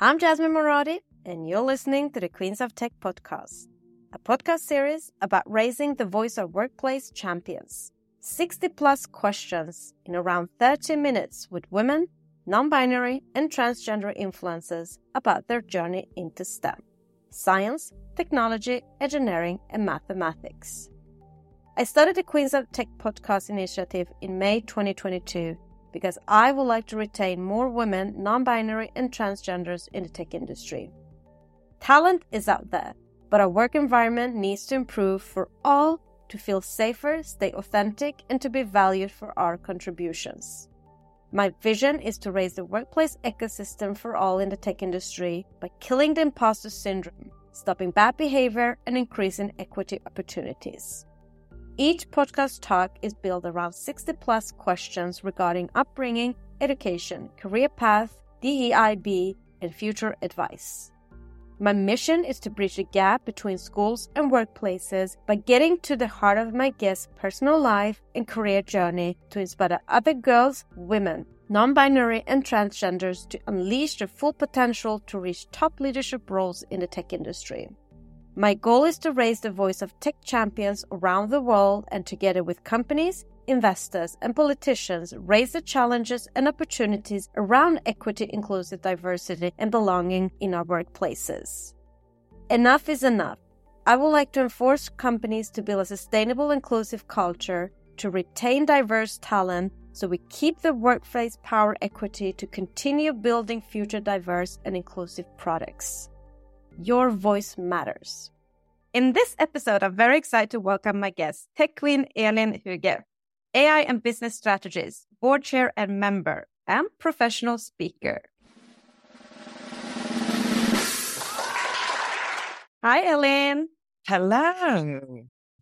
I'm Jasmine Moradi, and you're listening to the Queens of Tech podcast, a podcast series about raising the voice of workplace champions. 60 plus questions in around 30 minutes with women, non binary, and transgender influencers about their journey into STEM science, technology, engineering, and mathematics. I started the Queens of Tech podcast initiative in May 2022 because I would like to retain more women, non binary, and transgenders in the tech industry. Talent is out there, but our work environment needs to improve for all to feel safer, stay authentic, and to be valued for our contributions. My vision is to raise the workplace ecosystem for all in the tech industry by killing the imposter syndrome, stopping bad behavior, and increasing equity opportunities. Each podcast talk is built around 60 plus questions regarding upbringing, education, career path, DEIB, and future advice. My mission is to bridge the gap between schools and workplaces by getting to the heart of my guests' personal life and career journey to inspire other girls, women, non binary, and transgenders to unleash their full potential to reach top leadership roles in the tech industry. My goal is to raise the voice of tech champions around the world and together with companies, investors, and politicians raise the challenges and opportunities around equity, inclusive diversity, and belonging in our workplaces. Enough is enough. I would like to enforce companies to build a sustainable, inclusive culture, to retain diverse talent, so we keep the workplace power equity to continue building future diverse and inclusive products. Your voice matters. In this episode, I'm very excited to welcome my guest, tech queen Elin Hauge, AI and business strategist, board chair and member, and professional speaker. Hi, Elin. Hello.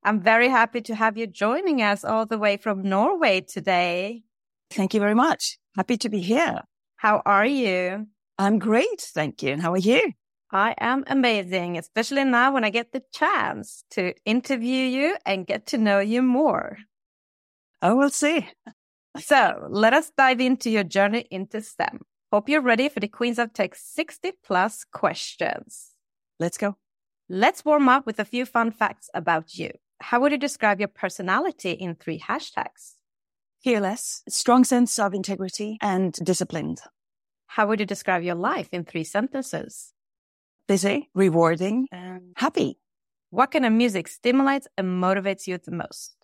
I'm very happy to have you joining us all the way from Norway today. Thank you very much. Happy to be here. How are you? I'm great. Thank you. And how are you? I am amazing, especially now when I get the chance to interview you and get to know you more. Oh, we'll see. So let us dive into your journey into STEM. Hope you're ready for the Queens of Tech 60 plus questions. Let's go. Let's warm up with a few fun facts about you. How would you describe your personality in three hashtags? Fearless, strong sense of integrity, and disciplined. How would you describe your life in three sentences? Busy, rewarding, and happy. What kind of music stimulates and motivates you the most?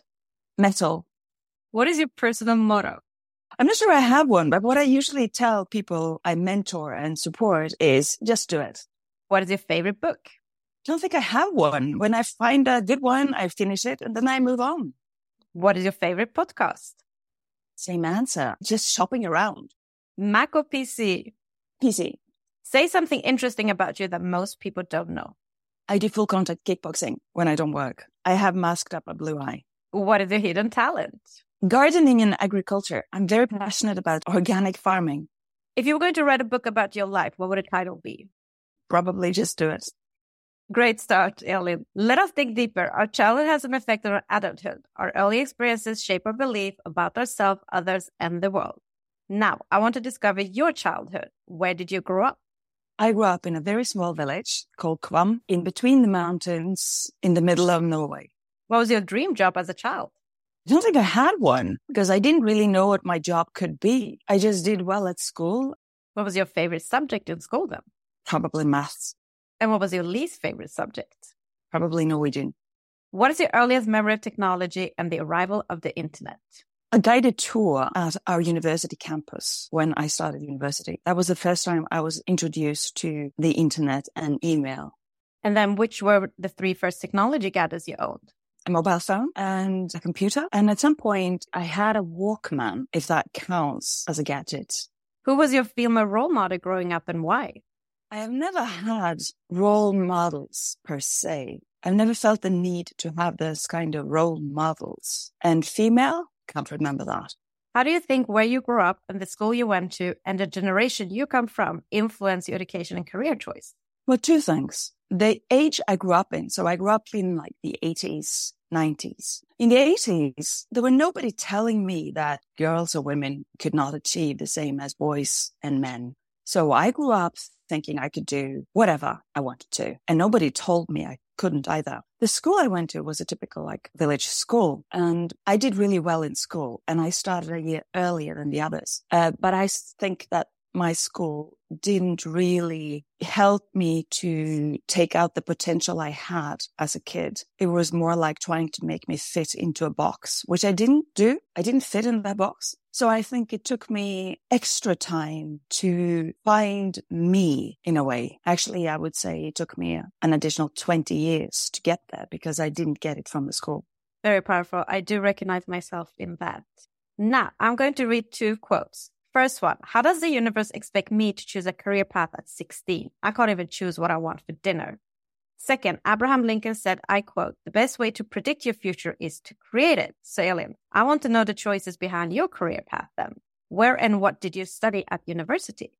Metal. What is your personal motto? I'm not sure I have one, but what I usually tell people I mentor and support is just do it. What is your favorite book? I don't think I have one. When I find a good one, I finish it and then I move on. What is your favorite podcast? Same answer. Just shopping around. Mac or PC? PC. Say something interesting about you that most people don't know. I do full contact kickboxing when I don't work. I have masked up a blue eye. What is your hidden talent? Gardening and agriculture. I'm very passionate about organic farming. If you were going to write a book about your life, what would the title be? Probably just do it. Great start, Elin. Let us dig deeper. Our childhood has an effect on our adulthood. Our early experiences shape our belief about ourselves, others, and the world. Now, I want to discover your childhood. Where did you grow up? I grew up in a very small village called Kvam in between the mountains in the middle of Norway. What was your dream job as a child? I don't think I had one because I didn't really know what my job could be. I just did well at school. What was your favorite subject in school then? Probably maths. And what was your least favorite subject? Probably Norwegian. What is your earliest memory of technology and the arrival of the internet? A guided tour at our university campus when I started university. That was the first time I was introduced to the internet and email. And then which were the three first technology gadgets you owned? A mobile phone and a computer. And at some point I had a Walkman, if that counts as a gadget. Who was your female role model growing up and why? I have never had role models per se. I've never felt the need to have those kind of role models. And female, can't remember that. How do you think where you grew up and the school you went to and the generation you come from influence your education and career choice? Well, two things. The age I grew up in. So I grew up in like the 80s, 90s. In the 80s, there were nobody telling me that girls or women could not achieve the same as boys and men. So I grew up thinking I could do whatever I wanted to. And nobody told me I couldn't either. The school I went to was a typical like village school and I did really well in school and I started a year earlier than the others. Uh, but I think that my school didn't really help me to take out the potential I had as a kid. It was more like trying to make me fit into a box, which I didn't do. I didn't fit in that box. So I think it took me extra time to find me in a way. Actually, I would say it took me an additional 20 years to get there because I didn't get it from the school. Very powerful. I do recognize myself in that. Now I'm going to read two quotes. First one, how does the universe expect me to choose a career path at 16? I can't even choose what I want for dinner. Second, Abraham Lincoln said, I quote, the best way to predict your future is to create it. So, Elin, I want to know the choices behind your career path then. Where and what did you study at university?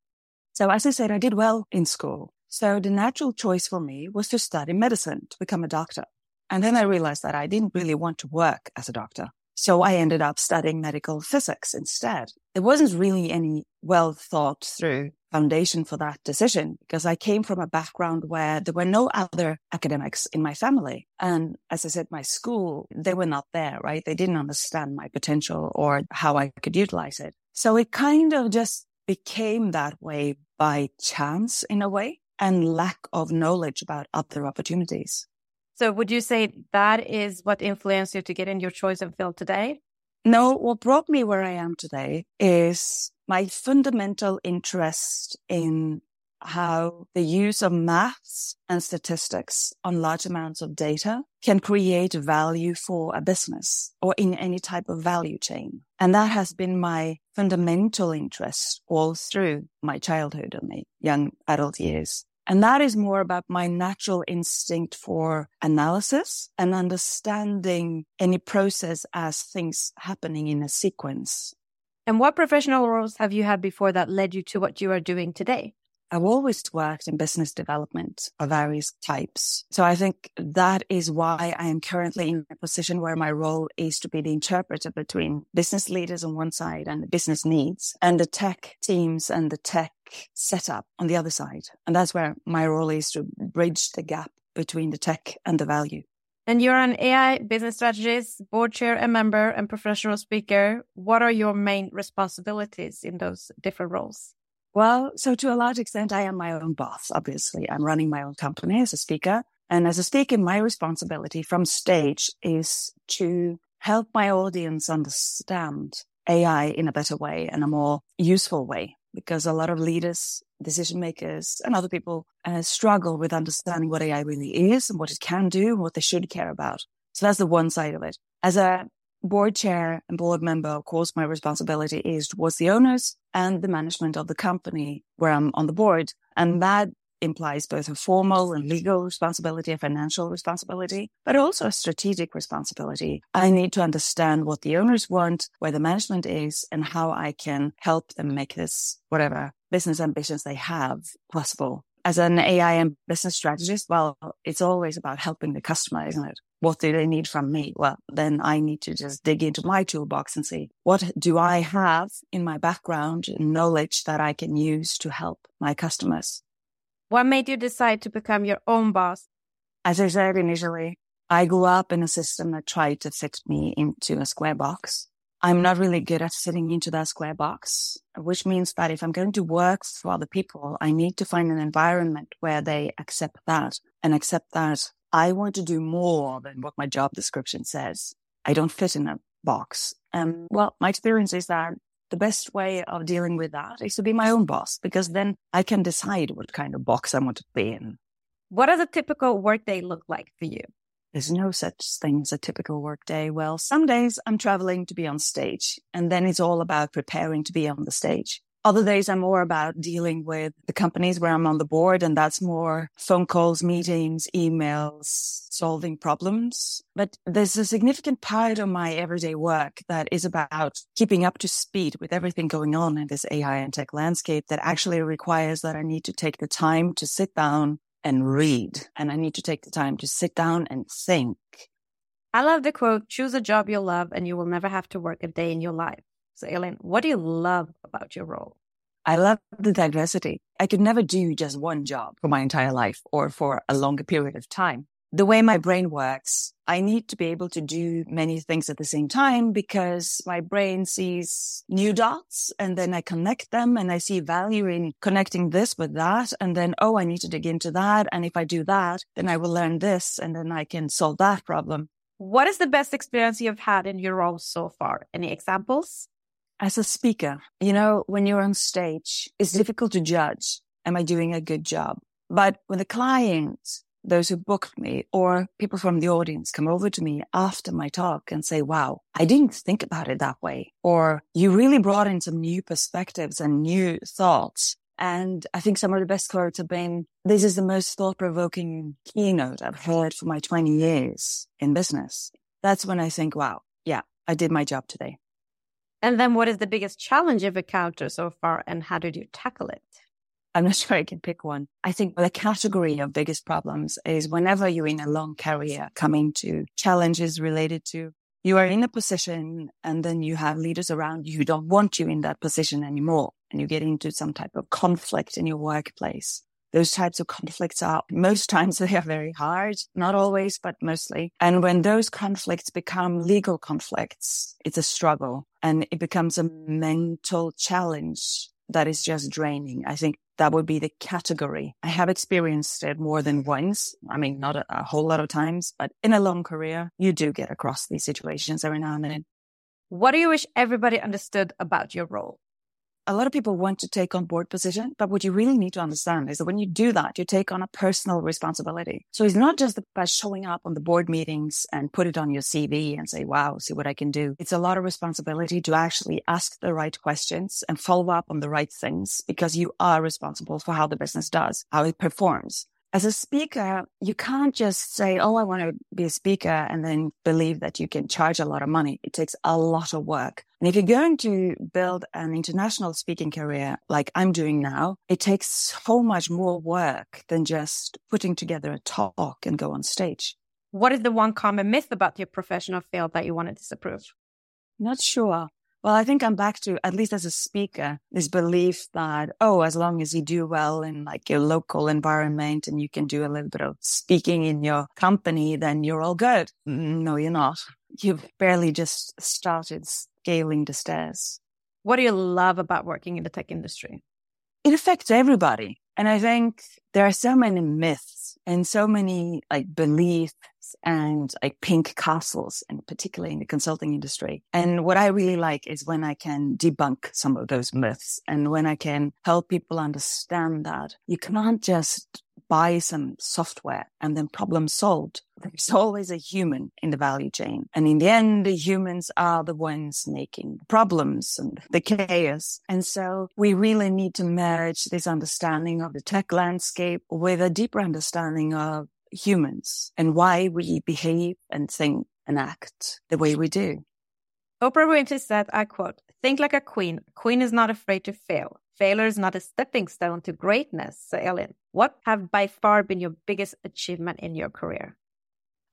So, as I said, I did well in school. So, the natural choice for me was to study medicine, to become a doctor. And then I realized that I didn't really want to work as a doctor. So I ended up studying medical physics instead. There wasn't really any well thought through foundation for that decision because I came from a background where there were no other academics in my family. And as I said, my school, they were not there, right? They didn't understand my potential or how I could utilize it. So it kind of just became that way by chance in a way and lack of knowledge about other opportunities. So would you say that is what influenced you to get in your choice of field today? No, what brought me where I am today is my fundamental interest in how the use of maths and statistics on large amounts of data can create value for a business or in any type of value chain. And that has been my fundamental interest all through my childhood and my young adult years. And that is more about my natural instinct for analysis and understanding any process as things happening in a sequence. And what professional roles have you had before that led you to what you are doing today? I've always worked in business development of various types. So I think that is why I am currently in a position where my role is to be the interpreter between business leaders on one side and the business needs and the tech teams and the tech setup on the other side. And that's where my role is to bridge the gap between the tech and the value. And you're an AI business strategist, board chair and member, and professional speaker. What are your main responsibilities in those different roles? Well, so to a large extent, I am my own boss. Obviously, I'm running my own company as a speaker. And as a speaker, my responsibility from stage is to help my audience understand AI in a better way and a more useful way. Because a lot of leaders, decision makers, and other people uh, struggle with understanding what AI really is and what it can do and what they should care about. So that's the one side of it. As a board chair and board member, of course, my responsibility is towards the owners and the management of the company where I'm on the board. And that implies both a formal and legal responsibility, a financial responsibility, but also a strategic responsibility. I need to understand what the owners want, where the management is, and how I can help them make this, whatever business ambitions they have possible. As an AI and business strategist, well, it's always about helping the customer, isn't it? what do they need from me? Well, then I need to just dig into my toolbox and see what do I have in my background and knowledge that I can use to help my customers. What made you decide to become your own boss? As I said initially, I grew up in a system that tried to fit me into a square box. I'm not really good at sitting into that square box, which means that if I'm going to work for other people, I need to find an environment where they accept that and accept that I want to do more than what my job description says. I don't fit in a box. And well, my experience is that the best way of dealing with that is to be my own boss because then I can decide what kind of box I want to be in. What does a typical workday look like for you? There's no such thing as a typical workday. Well, some days I'm traveling to be on stage and then it's all about preparing to be on the stage. Other days I'm more about dealing with the companies where I'm on the board and that's more phone calls, meetings, emails, solving problems. But there's a significant part of my everyday work that is about keeping up to speed with everything going on in this AI and tech landscape that actually requires that I need to take the time to sit down and read and I need to take the time to sit down and think. I love the quote, choose a job you love and you will never have to work a day in your life. So, Elin, what do you love about your role? I love the diversity. I could never do just one job for my entire life or for a longer period of time. The way my brain works, I need to be able to do many things at the same time because my brain sees new dots and then I connect them and I see value in connecting this with that. And then, oh, I need to dig into that. And if I do that, then I will learn this and then I can solve that problem. What is the best experience you've had in your role so far? Any examples? As a speaker, you know, when you're on stage, it's difficult to judge. Am I doing a good job? But when the client those who booked me or people from the audience come over to me after my talk and say, wow, I didn't think about it that way. Or you really brought in some new perspectives and new thoughts. And I think some of the best quotes have been, this is the most thought provoking keynote I've heard for my 20 years in business. That's when I think, wow, yeah, I did my job today. And then what is the biggest challenge you've encountered so far and how did you tackle it? I'm not sure I can pick one. I think the category of biggest problems is whenever you're in a long career coming to challenges related to you are in a position and then you have leaders around you who don't want you in that position anymore. And you get into some type of conflict in your workplace. Those types of conflicts are most times they are very hard, not always, but mostly. And when those conflicts become legal conflicts, it's a struggle and it becomes a mental challenge that is just draining. I think that would be the category. I have experienced it more than once. I mean, not a, a whole lot of times, but in a long career, you do get across these situations every now and then. What do you wish everybody understood about your role? A lot of people want to take on board position, but what you really need to understand is that when you do that, you take on a personal responsibility. So it's not just about showing up on the board meetings and put it on your CV and say, wow, see what I can do. It's a lot of responsibility to actually ask the right questions and follow up on the right things because you are responsible for how the business does, how it performs as a speaker, you can't just say, Oh, I want to be a speaker and then believe that you can charge a lot of money. It takes a lot of work. And if you're going to build an international speaking career like I'm doing now, it takes so much more work than just putting together a talk and go on stage. What is the one common myth about your professional field that you want to disapprove? Not sure. Well, I think I'm back to, at least as a speaker, this belief that, oh, as long as you do well in like your local environment and you can do a little bit of speaking in your company, then you're all good. Mm, no, you're not. You've barely just started scaling the stairs. What do you love about working in the tech industry? It affects everybody. And I think there are so many myths and so many like beliefs and like pink castles, and particularly in the consulting industry. And what I really like is when I can debunk some of those myths and when I can help people understand that you can't just buy some software and then problem solved. There's always a human in the value chain. And in the end, the humans are the ones making problems and the chaos. And so we really need to merge this understanding of the tech landscape with a deeper understanding of humans and why we behave and think and act the way we do. Oprah Winfrey said, I quote, think like a queen. Queen is not afraid to fail. Failure is not a stepping stone to greatness. Elin, what have by far been your biggest achievement in your career?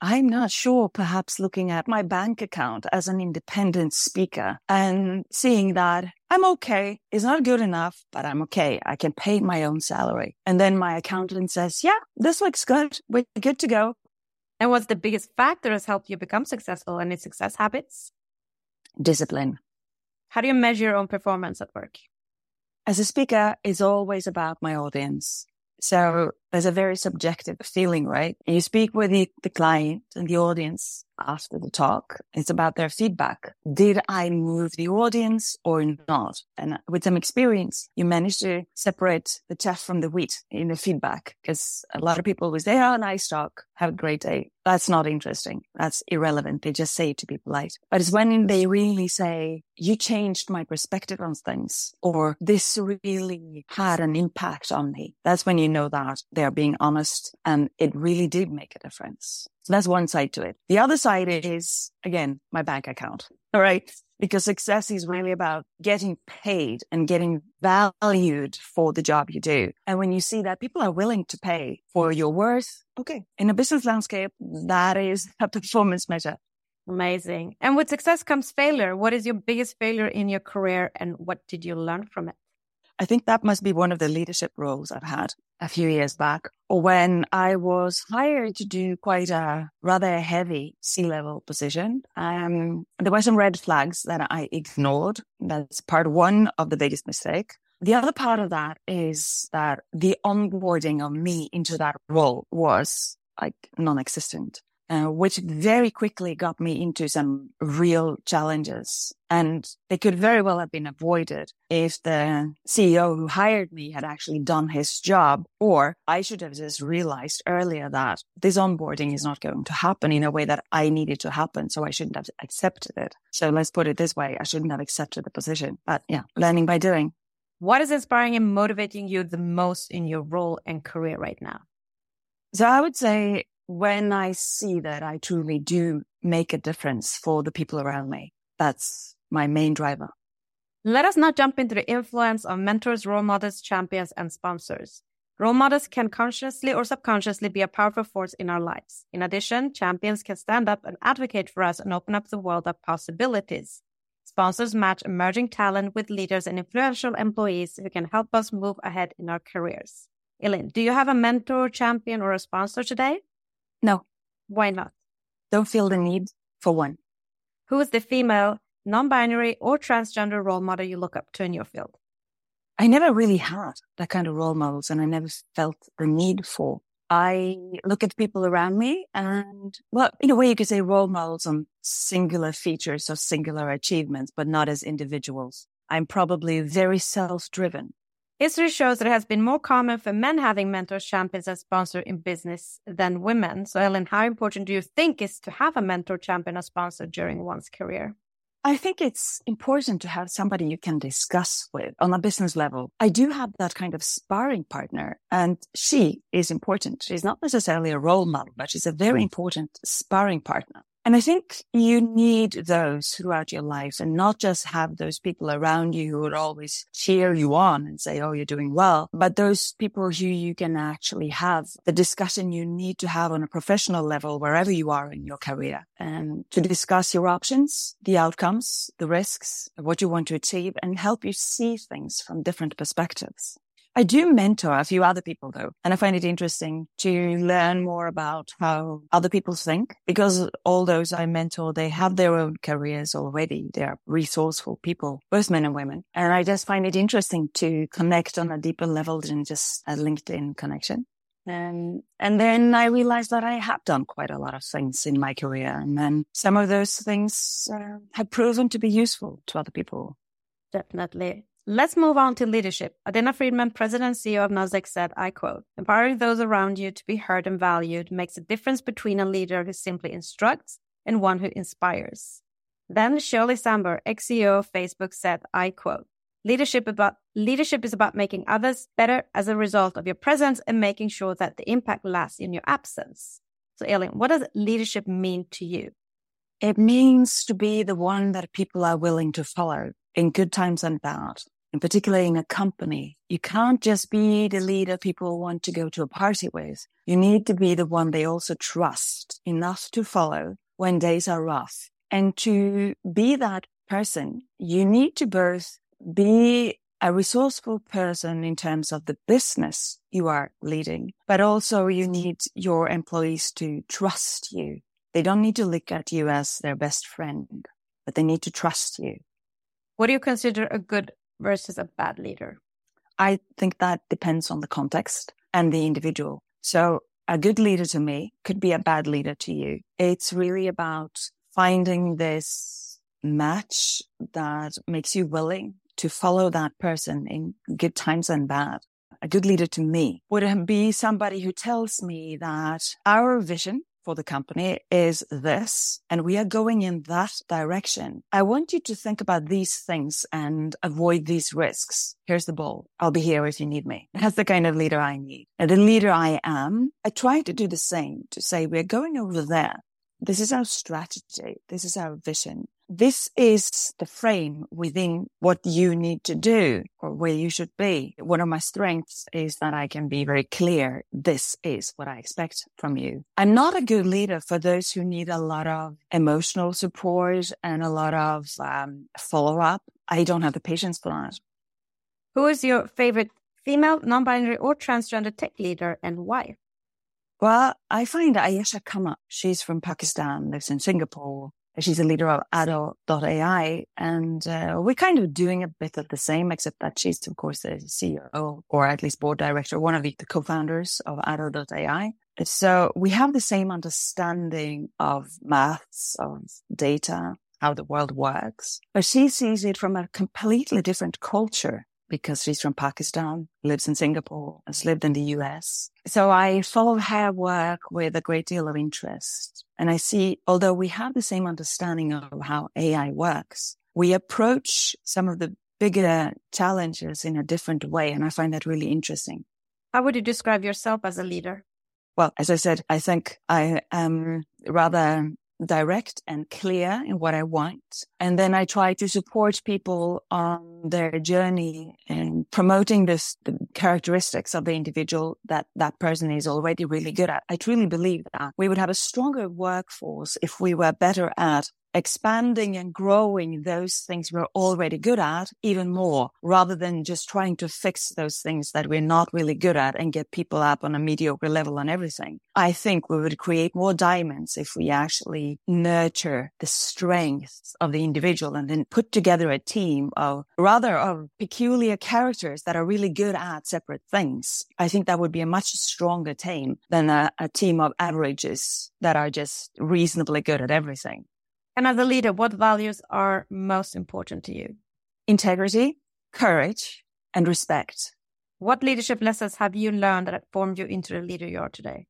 I'm not sure, perhaps looking at my bank account as an independent speaker and seeing that I'm okay. It's not good enough, but I'm okay. I can pay my own salary. And then my accountant says, yeah, this looks good. We're good to go. And what's the biggest factor has helped you become successful? Any success habits? Discipline. How do you measure your own performance at work? As a speaker, it's always about my audience. So there's a very subjective feeling, right? You speak with the, the client and the audience after the talk. It's about their feedback. Did I move the audience or not? And with some experience, you manage to separate the chaff from the wheat in the feedback because a lot of people will say, Oh, nice talk. Have a great day. That's not interesting. That's irrelevant. They just say it to be polite. But it's when they really say, you changed my perspective on things or this really had an impact on me. That's when you know that they're being honest and it really did make a difference. So that's one side to it. The other side is again, my bank account. All right. Because success is really about getting paid and getting valued for the job you do. And when you see that people are willing to pay for your worth, okay. In a business landscape, that is a performance measure. Amazing. And with success comes failure. What is your biggest failure in your career and what did you learn from it? I think that must be one of the leadership roles I've had a few years back or when I was hired to do quite a rather heavy C-level position. Um, there were some red flags that I ignored. That's part one of the biggest mistake. The other part of that is that the onboarding of me into that role was like non-existent uh, which very quickly got me into some real challenges. And they could very well have been avoided if the CEO who hired me had actually done his job, or I should have just realized earlier that this onboarding is not going to happen in a way that I needed to happen. So I shouldn't have accepted it. So let's put it this way. I shouldn't have accepted the position, but yeah, learning by doing. What is inspiring and motivating you the most in your role and career right now? So I would say when I see that I truly do make a difference for the people around me, that's my main driver. Let us now jump into the influence of mentors, role models, champions, and sponsors. Role models can consciously or subconsciously be a powerful force in our lives. In addition, champions can stand up and advocate for us and open up the world of possibilities. Sponsors match emerging talent with leaders and influential employees who can help us move ahead in our careers. Elin, do you have a mentor, champion, or a sponsor today? No. Why not? Don't feel the need for one. Who is the female, non binary, or transgender role model you look up to in your field? I never really had that kind of role models and I never felt the need for. I look at people around me and, well, in a way you could say role models on singular features or singular achievements, but not as individuals. I'm probably very self driven. History shows that it has been more common for men having mentors, champions, and sponsors in business than women. So, Elin, how important do you think is to have a mentor, champion, or sponsor during one's career? I think it's important to have somebody you can discuss with on a business level. I do have that kind of sparring partner and she is important. She's not necessarily a role model, but she's a very important sparring partner. And I think you need those throughout your life and not just have those people around you who would always cheer you on and say, Oh, you're doing well, but those people who you can actually have the discussion you need to have on a professional level, wherever you are in your career and to discuss your options, the outcomes, the risks, what you want to achieve and help you see things from different perspectives. I do mentor a few other people though, and I find it interesting to learn more about how other people think because all those I mentor, they have their own careers already. They are resourceful people, both men and women. And I just find it interesting to connect on a deeper level than just a LinkedIn connection. And, and then I realized that I have done quite a lot of things in my career. And then some of those things uh, have proven to be useful to other people. Definitely. Let's move on to leadership. Adena Friedman, president and CEO of Nasdaq, said, I quote, empowering those around you to be heard and valued makes a difference between a leader who simply instructs and one who inspires. Then Sheryl Sandberg, ex-CEO of Facebook, said, I quote, leadership about leadership is about making others better as a result of your presence and making sure that the impact lasts in your absence. So Elin, what does leadership mean to you? It means to be the one that people are willing to follow in good times and bad and particularly in a company, you can't just be the leader people want to go to a party with. You need to be the one they also trust enough to follow when days are rough. And to be that person, you need to both be a resourceful person in terms of the business you are leading, but also you need your employees to trust you. They don't need to look at you as their best friend, but they need to trust you. What do you consider a good versus a bad leader? I think that depends on the context and the individual. So a good leader to me could be a bad leader to you. It's really about finding this match that makes you willing to follow that person in good times and bad. A good leader to me would be somebody who tells me that our vision for the company is this, and we are going in that direction. I want you to think about these things and avoid these risks. Here's the ball. I'll be here if you need me. That's the kind of leader I need. And the leader I am, I try to do the same to say, we're going over there. This is our strategy. This is our vision this is the frame within what you need to do or where you should be. One of my strengths is that I can be very clear. This is what I expect from you. I'm not a good leader for those who need a lot of emotional support and a lot of um, follow up. I don't have the patience for that. Who is your favorite female, non binary, or transgender tech leader and why? Well, I find Ayesha Khanna. She's from Pakistan, lives in Singapore. She's a leader of Addo AI. And uh, we're kind of doing a bit of the same, except that she's, of course, the CEO or at least board director, one of the, the co-founders of Addo AI. So we have the same understanding of maths, of data, how the world works, but she sees it from a completely different culture because she's from Pakistan, lives in Singapore, has lived in the US. So I follow her work with a great deal of interest. And I see, although we have the same understanding of how AI works, we approach some of the bigger challenges in a different way. And I find that really interesting. How would you describe yourself as a leader? Well, as I said, I think I am rather direct and clear in what I want. And then I try to support people on their journey and promoting this, the characteristics of the individual that that person is already really good at. I truly believe that we would have a stronger workforce if we were better at expanding and growing those things we're already good at even more rather than just trying to fix those things that we're not really good at and get people up on a mediocre level on everything. I think we would create more diamonds if we actually nurture the strengths of the individual and then put together a team of rather of peculiar characters that are really good at separate things. I think that would be a much stronger team than a, a team of averages that are just reasonably good at everything. And as a leader, what values are most important to you? Integrity, courage, and respect. What leadership lessons have you learned that have formed you into the leader you are today?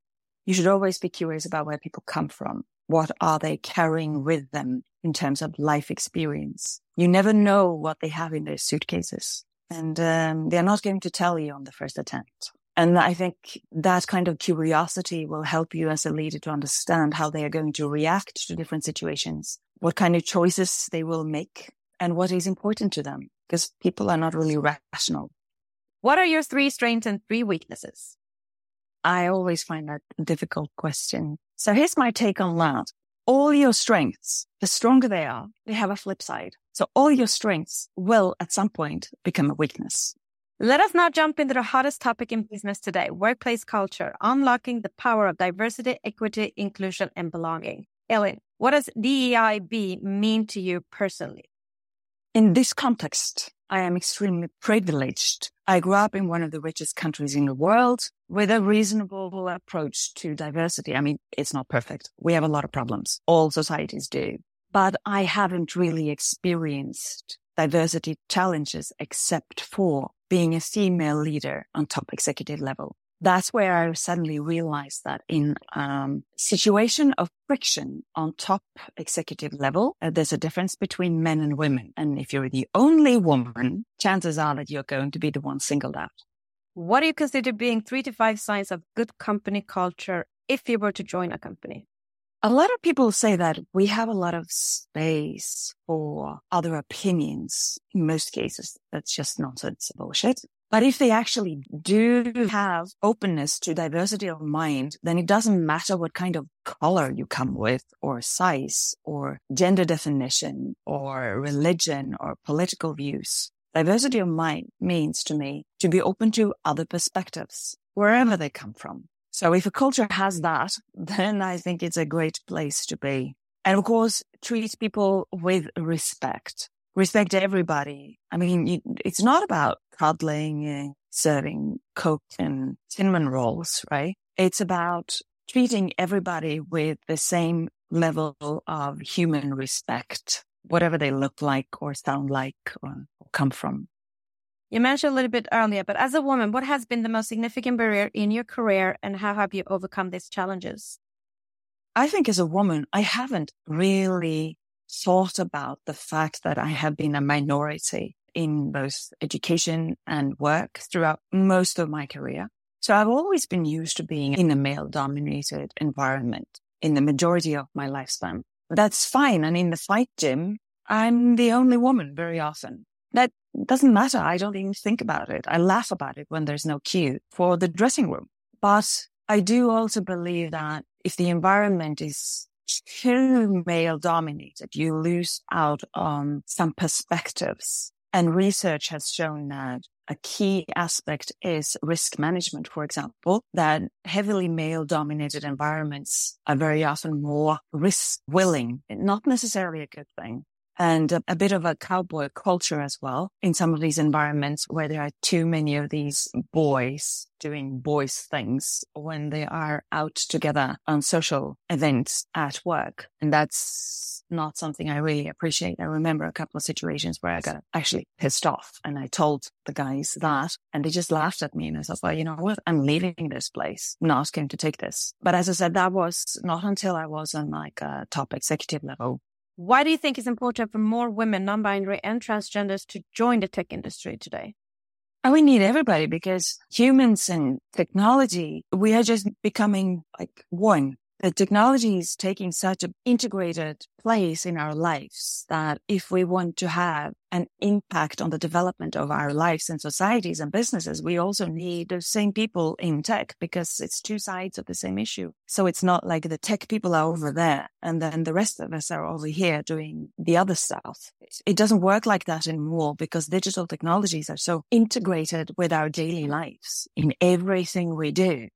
You should always be curious about where people come from. What are they carrying with them in terms of life experience? You never know what they have in their suitcases. And um, they're not going to tell you on the first attempt. And I think that kind of curiosity will help you as a leader to understand how they are going to react to different situations, what kind of choices they will make and what is important to them because people are not really rational. What are your three strengths and three weaknesses? I always find that a difficult question. So here's my take on that. All your strengths, the stronger they are, they have a flip side. So all your strengths will at some point become a weakness. Let us now jump into the hottest topic in business today workplace culture, unlocking the power of diversity, equity, inclusion, and belonging. Elin, what does DEIB mean to you personally? In this context, I am extremely privileged. I grew up in one of the richest countries in the world with a reasonable approach to diversity. I mean, it's not perfect. We have a lot of problems. All societies do. But I haven't really experienced diversity challenges except for being a female leader on top executive level. That's where I suddenly realized that in um, situation of friction on top executive level, uh, there's a difference between men and women. And if you're the only woman, chances are that you're going to be the one singled out. What do you consider being three to five signs of good company culture if you were to join a company? A lot of people say that we have a lot of space for other opinions. In most cases, that's just nonsense bullshit. But if they actually do have openness to diversity of mind, then it doesn't matter what kind of color you come with or size or gender definition or religion or political views. Diversity of mind means to me to be open to other perspectives, wherever they come from. So if a culture has that, then I think it's a great place to be. And of course, treat people with respect. Respect everybody. I mean, it's not about cuddling, and serving Coke and cinnamon rolls, right? It's about treating everybody with the same level of human respect, whatever they look like or sound like or come from. You mentioned a little bit earlier, but as a woman, what has been the most significant barrier in your career and how have you overcome these challenges? I think as a woman, I haven't really thought about the fact that I have been a minority in both education and work throughout most of my career. So I've always been used to being in a male dominated environment in the majority of my lifespan. That's fine. And in the fight gym, I'm the only woman very often. That doesn't matter. I don't even think about it. I laugh about it when there's no queue for the dressing room. But I do also believe that if the environment is too male dominated, you lose out on some perspectives. And research has shown that a key aspect is risk management, for example, that heavily male dominated environments are very often more risk willing, not necessarily a good thing and a, bit of a cowboy culture as well in some of these environments where there are too many of these boys doing boys things when they are out together on social events at work. And that's not something I really appreciate. I remember a couple of situations where I got actually pissed off and I told the guys that and they just laughed at me and I thought, well, you know what? I'm leaving this place. I'm not going to take this. But as I said, that was not until I was on like a top executive level why do you think it's important for more women, non binary, and transgenders to join the tech industry today? We need everybody because humans and technology, we are just becoming like one the technology is taking such an integrated place in our lives that if we want to have an impact on the development of our lives and societies and businesses, we also need the same people in tech because it's two sides of the same issue. So it's not like the tech people are over there and then the rest of us are over here doing the other stuff. It doesn't work like that anymore because digital technologies are so integrated with our daily lives in everything we do.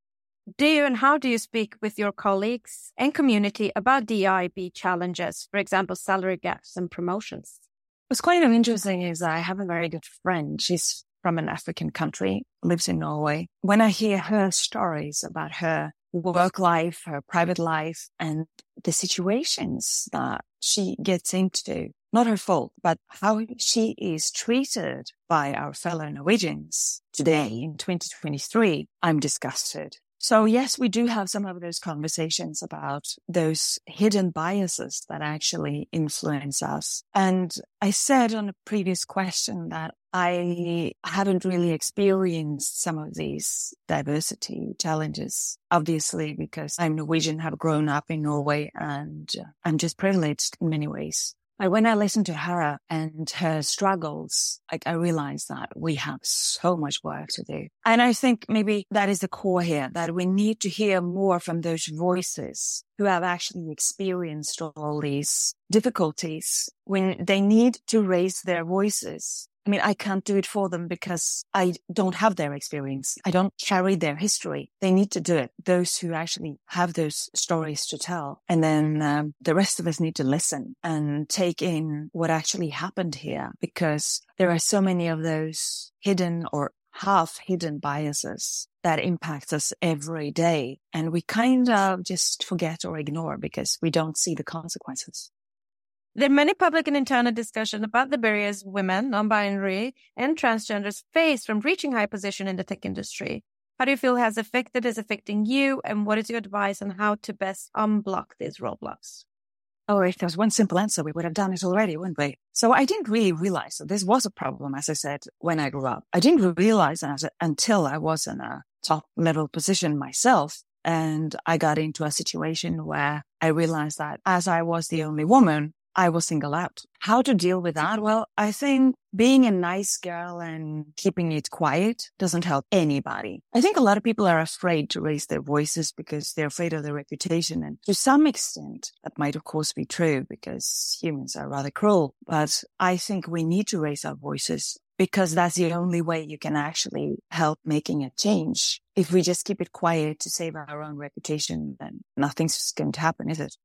Do you and how do you speak with your colleagues and community about DIB challenges, for example, salary gaps and promotions? What's quite interesting is I have a very good friend. She's from an African country, lives in Norway. When I hear her stories about her work life, her private life, and the situations that she gets into, not her fault, but how she is treated by our fellow Norwegians today in 2023, I'm disgusted. So yes, we do have some of those conversations about those hidden biases that actually influence us. And I said on a previous question that I haven't really experienced some of these diversity challenges, obviously, because I'm Norwegian, have grown up in Norway and I'm just privileged in many ways. But when I listen to her and her struggles, like I realize that we have so much work to do. And I think maybe that is the core here, that we need to hear more from those voices who have actually experienced all these difficulties when they need to raise their voices I mean, I can't do it for them because I don't have their experience. I don't carry their history. They need to do it. Those who actually have those stories to tell. And then um, the rest of us need to listen and take in what actually happened here because there are so many of those hidden or half hidden biases that impact us every day. And we kind of just forget or ignore because we don't see the consequences. There are many public and internal discussions about the barriers women, non-binary, and transgenders face from reaching high position in the tech industry. How do you feel has affected is affecting you, and what is your advice on how to best unblock these roadblocks? Oh, if there was one simple answer, we would have done it already, wouldn't we? So I didn't really realize that this was a problem, as I said, when I grew up. I didn't realize that until I was in a top level position myself. And I got into a situation where I realized that as I was the only woman, I was singled out. How to deal with that? Well, I think being a nice girl and keeping it quiet doesn't help anybody. I think a lot of people are afraid to raise their voices because they're afraid of their reputation. And to some extent, that might of course be true because humans are rather cruel. But I think we need to raise our voices because that's the only way you can actually help making a change. If we just keep it quiet to save our own reputation, then nothing's going to happen, is it?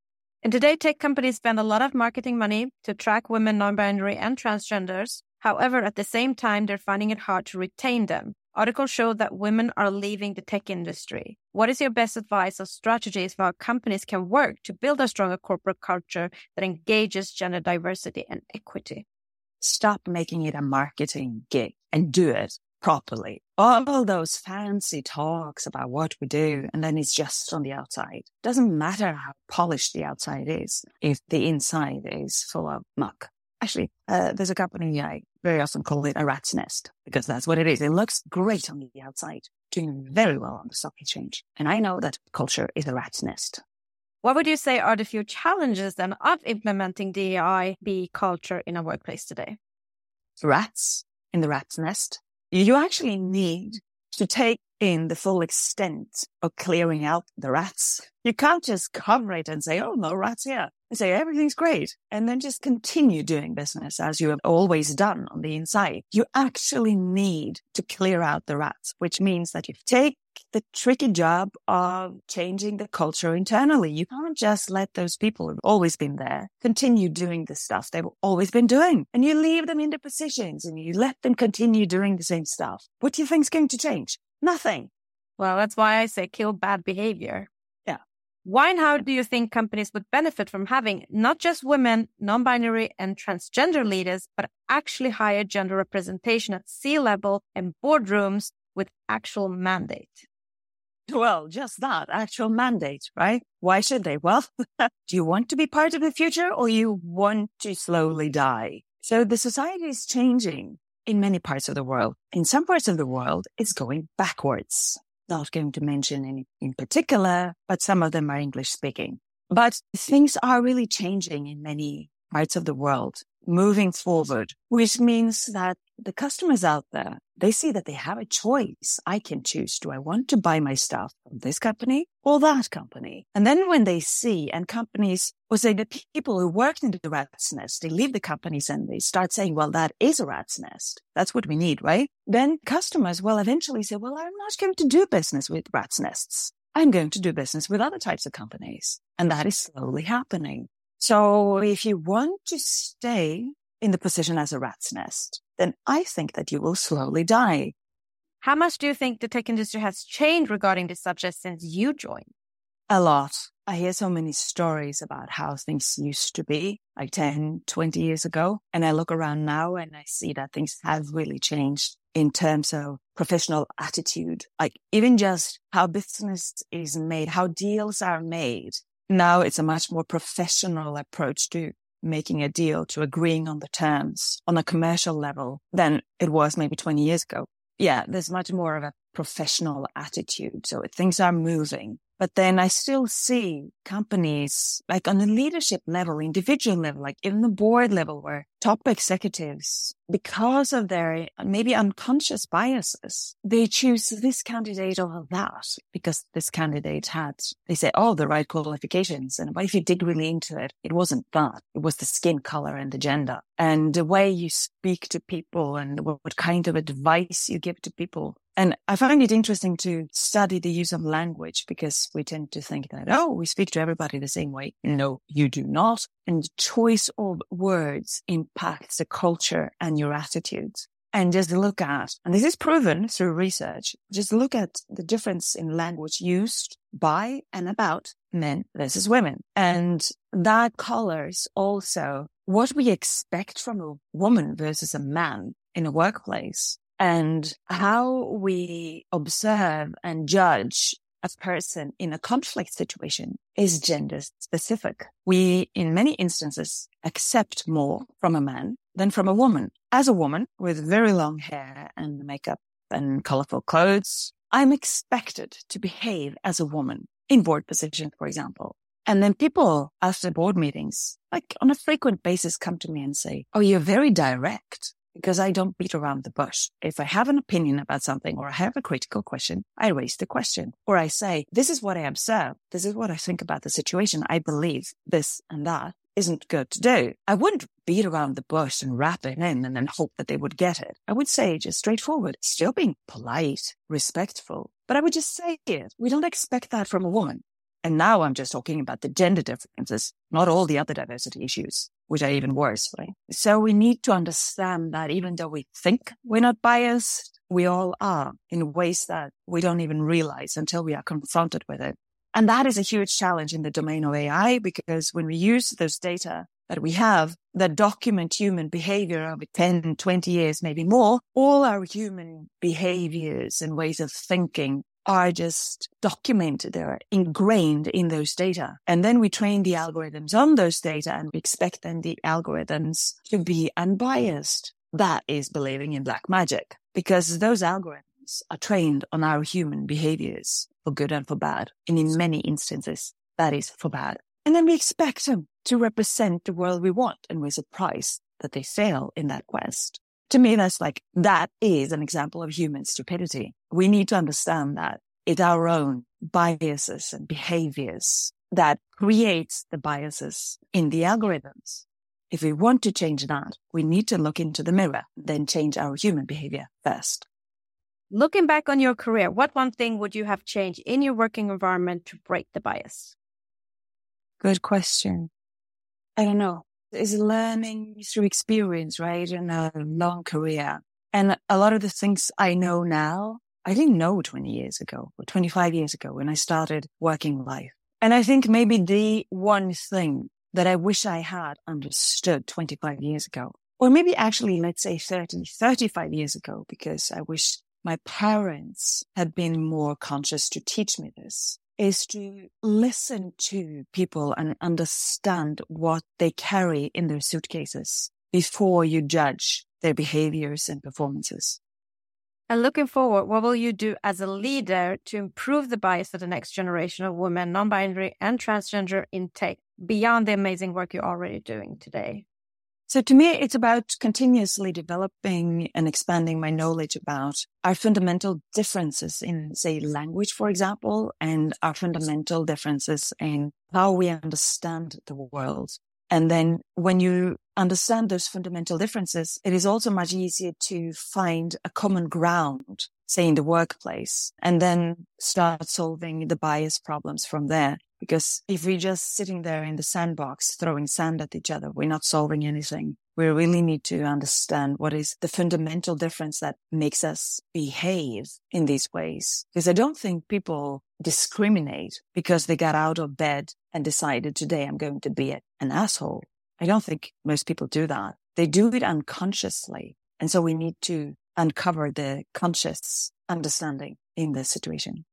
And today, tech companies spend a lot of marketing money to attract women, non binary, and transgenders. However, at the same time, they're finding it hard to retain them. Articles show that women are leaving the tech industry. What is your best advice or strategies for how companies can work to build a stronger corporate culture that engages gender diversity and equity? Stop making it a marketing gig and do it properly. All those fancy talks about what we do, and then it's just on the outside. Doesn't matter how polished the outside is if the inside is full of muck. Actually, uh, there's a company I very often call it a rat's nest because that's what it is. It looks great on the outside, doing very well on the stock exchange. And I know that culture is a rat's nest. What would you say are the few challenges then of implementing DEIB culture in a workplace today? Rats in the rat's nest you actually need to take in the full extent of clearing out the rats. You can't just come right and say, oh, no rats here. And say everything's great. And then just continue doing business as you have always done on the inside. You actually need to clear out the rats, which means that you take the tricky job of changing the culture internally. You can't just let those people who've always been there continue doing the stuff they've always been doing. And you leave them in the positions and you let them continue doing the same stuff. What do you think is going to change? Nothing. Well, that's why I say kill bad behavior. Yeah. Why and how do you think companies would benefit from having not just women, non binary, and transgender leaders, but actually higher gender representation at C level and boardrooms with actual mandate? Well, just that actual mandate, right? Why should they? Well, do you want to be part of the future or you want to slowly die? So the society is changing in many parts of the world. In some parts of the world, it's going backwards. Not going to mention any in particular, but some of them are English speaking. But things are really changing in many parts of the world moving forward, which means that the customers out there, they see that they have a choice. I can choose. Do I want to buy my stuff from this company or that company? And then when they see and companies or say the people who worked in the rat's nest, they leave the companies and they start saying, well, that is a rat's nest. That's what we need, right? Then customers will eventually say, well, I'm not going to do business with rat's nests. I'm going to do business with other types of companies. And that is slowly happening. So if you want to stay in the position as a rat's nest, then I think that you will slowly die. How much do you think the tech industry has changed regarding this subject since you joined? A lot. I hear so many stories about how things used to be like 10, 20 years ago. And I look around now and I see that things have really changed in terms of professional attitude, like even just how business is made, how deals are made, now it's a much more professional approach to making a deal, to agreeing on the terms on a commercial level than it was maybe 20 years ago. Yeah, there's much more of a professional attitude. So things are moving. But then I still see companies like on the leadership level, individual level, like in the board level where top executives, because of their maybe unconscious biases, they choose this candidate over that because this candidate had, they say, oh, the right qualifications. And what if you dig really into it? It wasn't that. It was the skin color and the gender and the way you speak to people and what kind of advice you give to people and I find it interesting to study the use of language because we tend to think that, oh, we speak to everybody the same way. No, you do not. And the choice of words impacts the culture and your attitudes. And just look at, and this is proven through research, just look at the difference in language used by and about men versus women. And that colors also what we expect from a woman versus a man in a workplace and how we observe and judge a person in a conflict situation is gender specific. We, in many instances, accept more from a man than from a woman. As a woman with very long hair and makeup and colorful clothes, I'm expected to behave as a woman in board position, for example. And then people after board meetings, like on a frequent basis, come to me and say, Oh, you're very direct because I don't beat around the bush. If I have an opinion about something or I have a critical question, I raise the question or I say, this is what I observe. This is what I think about the situation. I believe this and that isn't good to do. I wouldn't beat around the bush and wrap it in and then hope that they would get it. I would say just straightforward, still being polite, respectful, but I would just say it. We don't expect that from a woman. And now I'm just talking about the gender differences, not all the other diversity issues which are even worse, right? So we need to understand that even though we think we're not biased, we all are in ways that we don't even realize until we are confronted with it. And that is a huge challenge in the domain of AI because when we use those data that we have that document human behavior over 10, 20 years, maybe more, all our human behaviors and ways of thinking are just documented. They're ingrained in those data. And then we train the algorithms on those data and we expect then the algorithms to be unbiased. That is believing in black magic because those algorithms are trained on our human behaviors for good and for bad. And in many instances, that is for bad. And then we expect them to represent the world we want. And we're surprised that they fail in that quest. To me, that's like, that is an example of human stupidity. We need to understand that it's our own biases and behaviors that creates the biases in the algorithms. If we want to change that, we need to look into the mirror, then change our human behavior first. Looking back on your career, what one thing would you have changed in your working environment to break the bias? Good question. I don't know. It's learning through experience, right? And a long career. And a lot of the things I know now, I didn't know 20 years ago or 25 years ago when I started working life. And I think maybe the one thing that I wish I had understood 25 years ago, or maybe actually, let's say 30, 35 years ago, because I wish my parents had been more conscious to teach me this is to listen to people and understand what they carry in their suitcases before you judge their behaviors and performances. And looking forward, what will you do as a leader to improve the bias of the next generation of women, non binary, and transgender intake beyond the amazing work you're already doing today? So to me, it's about continuously developing and expanding my knowledge about our fundamental differences in, say, language, for example, and our fundamental differences in how we understand the world. And then when you understand those fundamental differences, it is also much easier to find a common ground, say in the workplace, and then start solving the bias problems from there. Because if we're just sitting there in the sandbox throwing sand at each other, we're not solving anything. We really need to understand what is the fundamental difference that makes us behave in these ways. Because I don't think people discriminate because they got out of bed and decided today I'm going to be an asshole. I don't think most people do that. They do it unconsciously. And so we need to uncover the conscious understanding in this situation.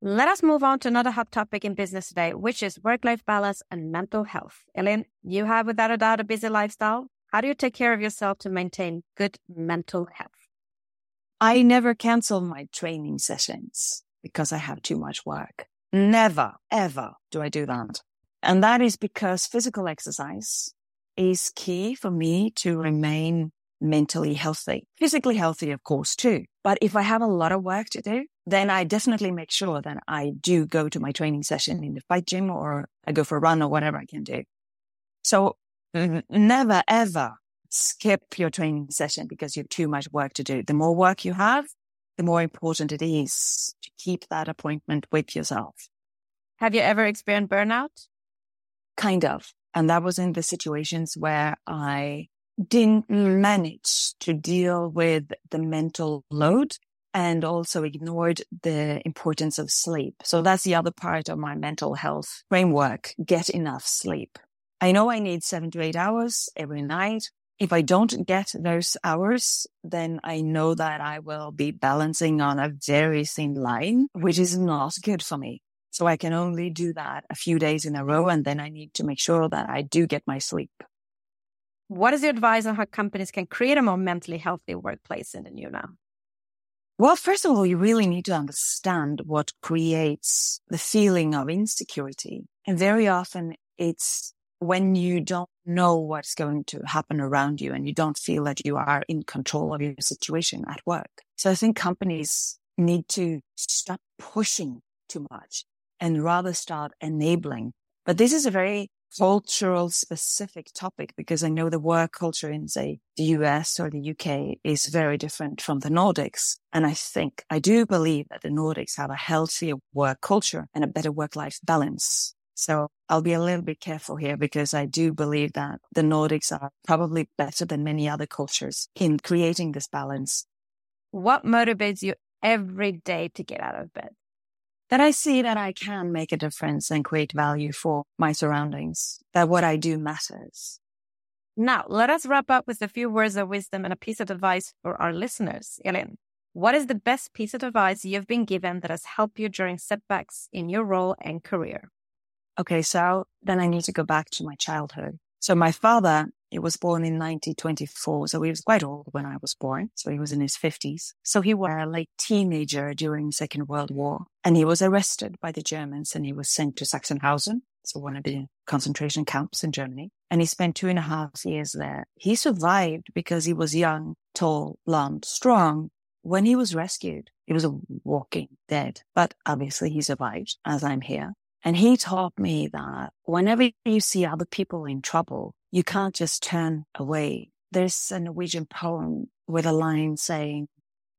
Let us move on to another hot topic in business today, which is work life balance and mental health. Elin, you have without a doubt a busy lifestyle. How do you take care of yourself to maintain good mental health? I never cancel my training sessions because I have too much work. Never, ever do I do that. And that is because physical exercise is key for me to remain mentally healthy, physically healthy, of course, too. But if I have a lot of work to do, then I definitely make sure that I do go to my training session in the fight gym or I go for a run or whatever I can do. So never ever skip your training session because you have too much work to do. The more work you have, the more important it is to keep that appointment with yourself. Have you ever experienced burnout? Kind of. And that was in the situations where I didn't manage to deal with the mental load and also ignored the importance of sleep. So that's the other part of my mental health framework. Get enough sleep. I know I need seven to eight hours every night. If I don't get those hours, then I know that I will be balancing on a very thin line, which is not good for me. So I can only do that a few days in a row. And then I need to make sure that I do get my sleep. What is your advice on how companies can create a more mentally healthy workplace in the new now? Well, first of all, you really need to understand what creates the feeling of insecurity. And very often it's when you don't know what's going to happen around you and you don't feel that you are in control of your situation at work. So I think companies need to stop pushing too much and rather start enabling. But this is a very cultural specific topic because I know the work culture in say the US or the UK is very different from the Nordics. And I think I do believe that the Nordics have a healthier work culture and a better work life balance. So I'll be a little bit careful here because I do believe that the Nordics are probably better than many other cultures in creating this balance. What motivates you every day to get out of bed? That I see that I can make a difference and create value for my surroundings, that what I do matters. Now, let us wrap up with a few words of wisdom and a piece of advice for our listeners. Elin, what is the best piece of advice you've been given that has helped you during setbacks in your role and career? Okay, so then I need to go back to my childhood. So my father he was born in 1924, so he was quite old when I was born. So he was in his 50s. So he was a late teenager during Second World War, and he was arrested by the Germans and he was sent to Sachsenhausen, so one of the concentration camps in Germany. And he spent two and a half years there. He survived because he was young tall, blonde, strong. When he was rescued, he was a walking dead, but obviously he survived as I'm here. And he taught me that whenever you see other people in trouble, you can't just turn away. There's a Norwegian poem with a line saying,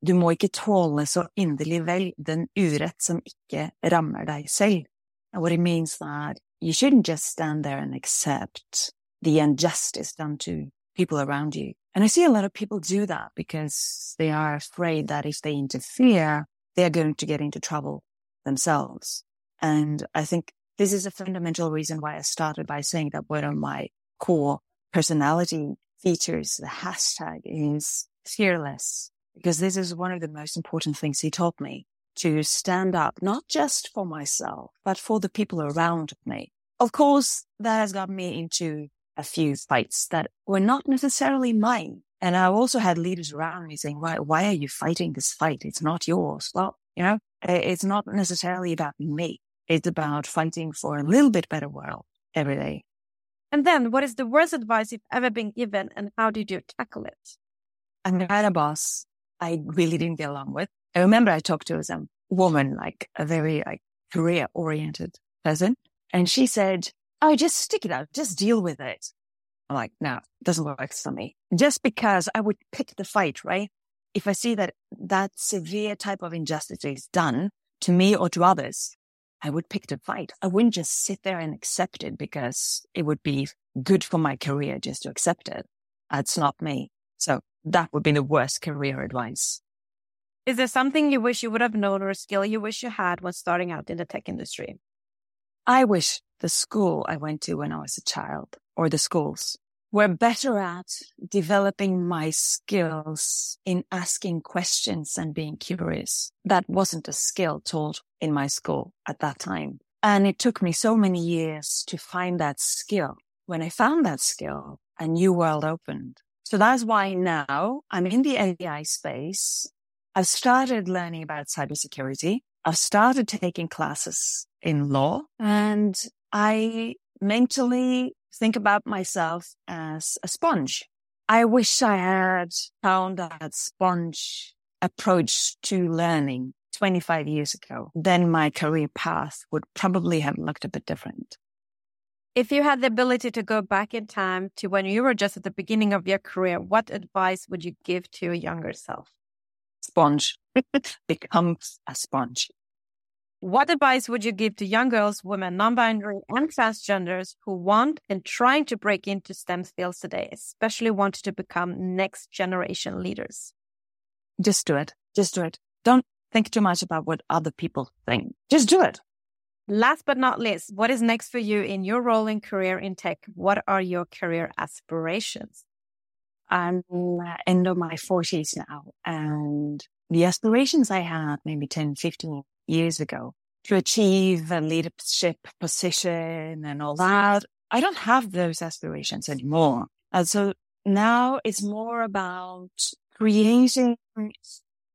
Du må ikke tåle så inderlig vel den urett som ikke rammer deg selv. And what it means that you shouldn't just stand there and accept the injustice done to people around you. And I see a lot of people do that because they are afraid that if they interfere, they're going to get into trouble themselves. And I think this is a fundamental reason why I started by saying that one of my core personality features, the hashtag is fearless, because this is one of the most important things he taught me to stand up, not just for myself, but for the people around me. Of course, that has got me into a few fights that were not necessarily mine. And I also had leaders around me saying, why, why are you fighting this fight? It's not yours. Well, you know, it's not necessarily about me. It's about fighting for a little bit better world every day. And then what is the worst advice you've ever been given and how did you tackle it? I had a boss I really didn't get along with. I remember I talked to some woman, like a very like career oriented person. And she said, Oh, just stick it out. Just deal with it. I'm like, no, it doesn't work for me. Just because I would pick the fight, right? If I see that that severe type of injustice is done to me or to others, I would pick the fight. I wouldn't just sit there and accept it because it would be good for my career just to accept it. That's not me. So that would be the worst career advice. Is there something you wish you would have known or a skill you wish you had when starting out in the tech industry? I wish the school I went to when I was a child or the schools were better at developing my skills in asking questions and being curious. That wasn't a skill taught in my school at that time. And it took me so many years to find that skill. When I found that skill, a new world opened. So that's why now I'm in the AI space. I've started learning about cybersecurity. I've started taking classes in law and I mentally think about myself as a sponge. I wish I had found that sponge approach to learning 25 years ago. Then my career path would probably have looked a bit different. If you had the ability to go back in time to when you were just at the beginning of your career, what advice would you give to your younger self? Sponge. Become a sponge. What advice would you give to young girls, women, non-binary, and transgenders who want and trying to break into STEM fields today, especially wanting to become next generation leaders? Just do it. Just do it. Don't think too much about what other people think. Just do it. Last but not least, what is next for you in your role and career in tech? What are your career aspirations? I'm end of my 40s now, and the aspirations I had maybe 10, 15 years ago to achieve a leadership position and all that. I don't have those aspirations anymore. And so now it's more about creating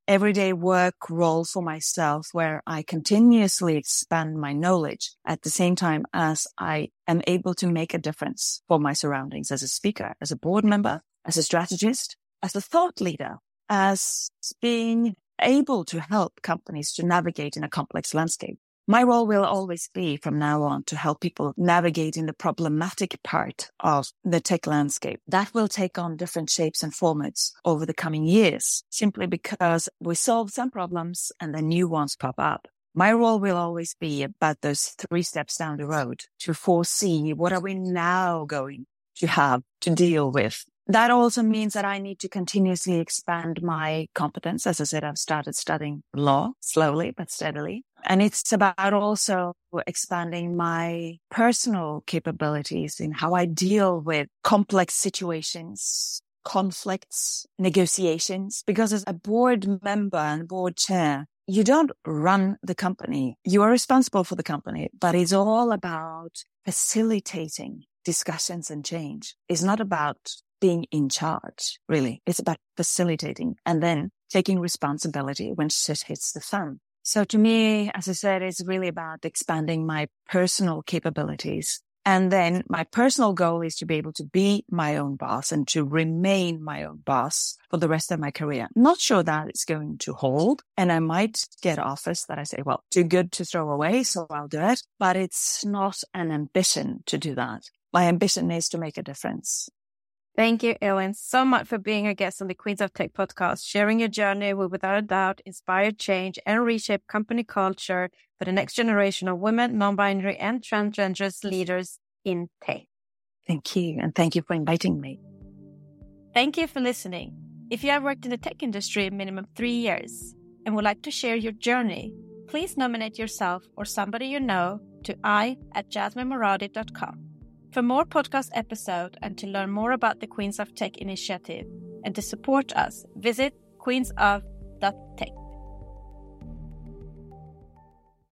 everyday work role for myself where I continuously expand my knowledge at the same time as I am able to make a difference for my surroundings as a speaker, as a board member, as a strategist, as a thought leader, as being able to help companies to navigate in a complex landscape. My role will always be from now on to help people navigate in the problematic part of the tech landscape. That will take on different shapes and formats over the coming years, simply because we solve some problems and then new ones pop up. My role will always be about those three steps down the road to foresee what are we now going to have to deal with that also means that I need to continuously expand my competence. As I said, I've started studying law slowly but steadily. And it's about also expanding my personal capabilities in how I deal with complex situations, conflicts, negotiations. Because as a board member and board chair, you don't run the company. You are responsible for the company, but it's all about facilitating discussions and change. It's not about being in charge, really. It's about facilitating and then taking responsibility when shit hits the fan. So to me, as I said, it's really about expanding my personal capabilities And then my personal goal is to be able to be my own boss and to remain my own boss for the rest of my career. Not sure that it's going to hold. And I might get offers that I say, well, too good to throw away. So I'll do it. But it's not an ambition to do that. My ambition is to make a difference. Thank you, Elin, so much for being a guest on the Queens of Tech podcast. Sharing your journey will without a doubt inspire change and reshape company culture for the next generation of women, non-binary and transgender leaders in tech. Thank you. And thank you for inviting me. Thank you for listening. If you have worked in the tech industry a minimum three years and would like to share your journey, please nominate yourself or somebody you know to i at jasminemoradi.com. For more podcast episodes and to learn more about the Queens of Tech initiative and to support us, visit queensof.tech.